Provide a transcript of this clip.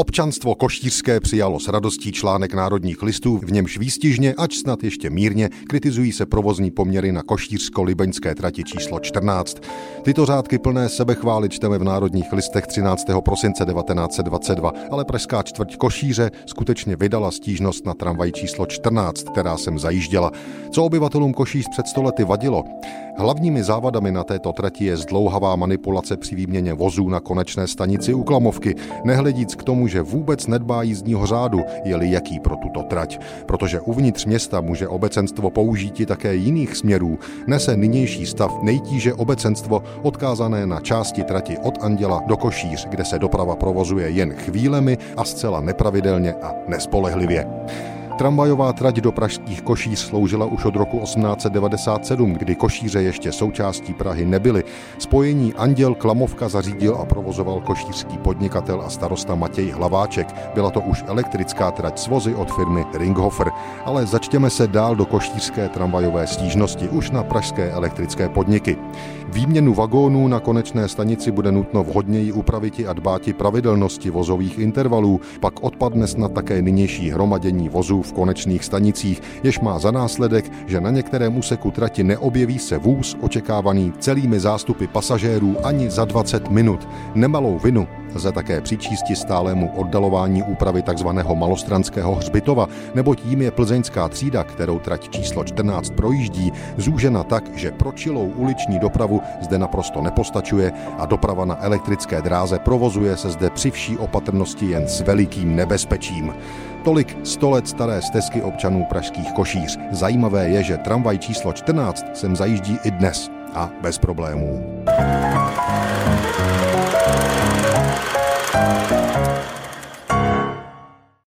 Občanstvo koštířské přijalo s radostí článek národních listů, v němž výstižně, ač snad ještě mírně, kritizují se provozní poměry na koštířsko-libeňské trati číslo 14. Tyto řádky plné sebechvály čteme v národních listech 13. prosince 1922, ale pražská čtvrť Košíře skutečně vydala stížnost na tramvaj číslo 14, která jsem zajížděla. Co obyvatelům Košíř před stolety vadilo? Hlavními závadami na této trati je zdlouhavá manipulace při výměně vozů na konečné stanici u Klamovky, nehledíc k tomu, že vůbec nedbá jízdního řádu, je-li jaký pro tuto trať. Protože uvnitř města může obecenstvo použít i také jiných směrů, nese nynější stav nejtíže obecenstvo odkázané na části trati od Anděla do Košíř, kde se doprava provozuje jen chvílemi a zcela nepravidelně a nespolehlivě. Tramvajová trať do pražských Košíř sloužila už od roku 1897, kdy Košíře ještě součástí Prahy nebyly. Spojení Anděl Klamovka zařídil a provozoval košířský podnikatel a starosta Matěj Hlaváček. Byla to už elektrická trať s vozy od firmy Ringhofer. Ale začtěme se dál do košířské tramvajové stížnosti už na pražské elektrické podniky. Výměnu vagónů na konečné stanici bude nutno vhodněji upraviti a dbáti pravidelnosti vozových intervalů, pak odpadne snad také nynější hromadění vozů v konečných stanicích, jež má za následek, že na některém úseku trati neobjeví se vůz očekávaný celými zástupy pasažérů ani za 20 minut. Nemalou vinu lze také přičísti stálému oddalování úpravy tzv. malostranského hřbitova, neboť jím je plzeňská třída, kterou trať číslo 14 projíždí, zúžena tak, že pro čilou uliční dopravu zde naprosto nepostačuje a doprava na elektrické dráze provozuje se zde při vší opatrnosti jen s velikým nebezpečím. Tolik 100 let staré stezky občanů pražských košíř. Zajímavé je, že tramvaj číslo 14 sem zajíždí i dnes a bez problémů.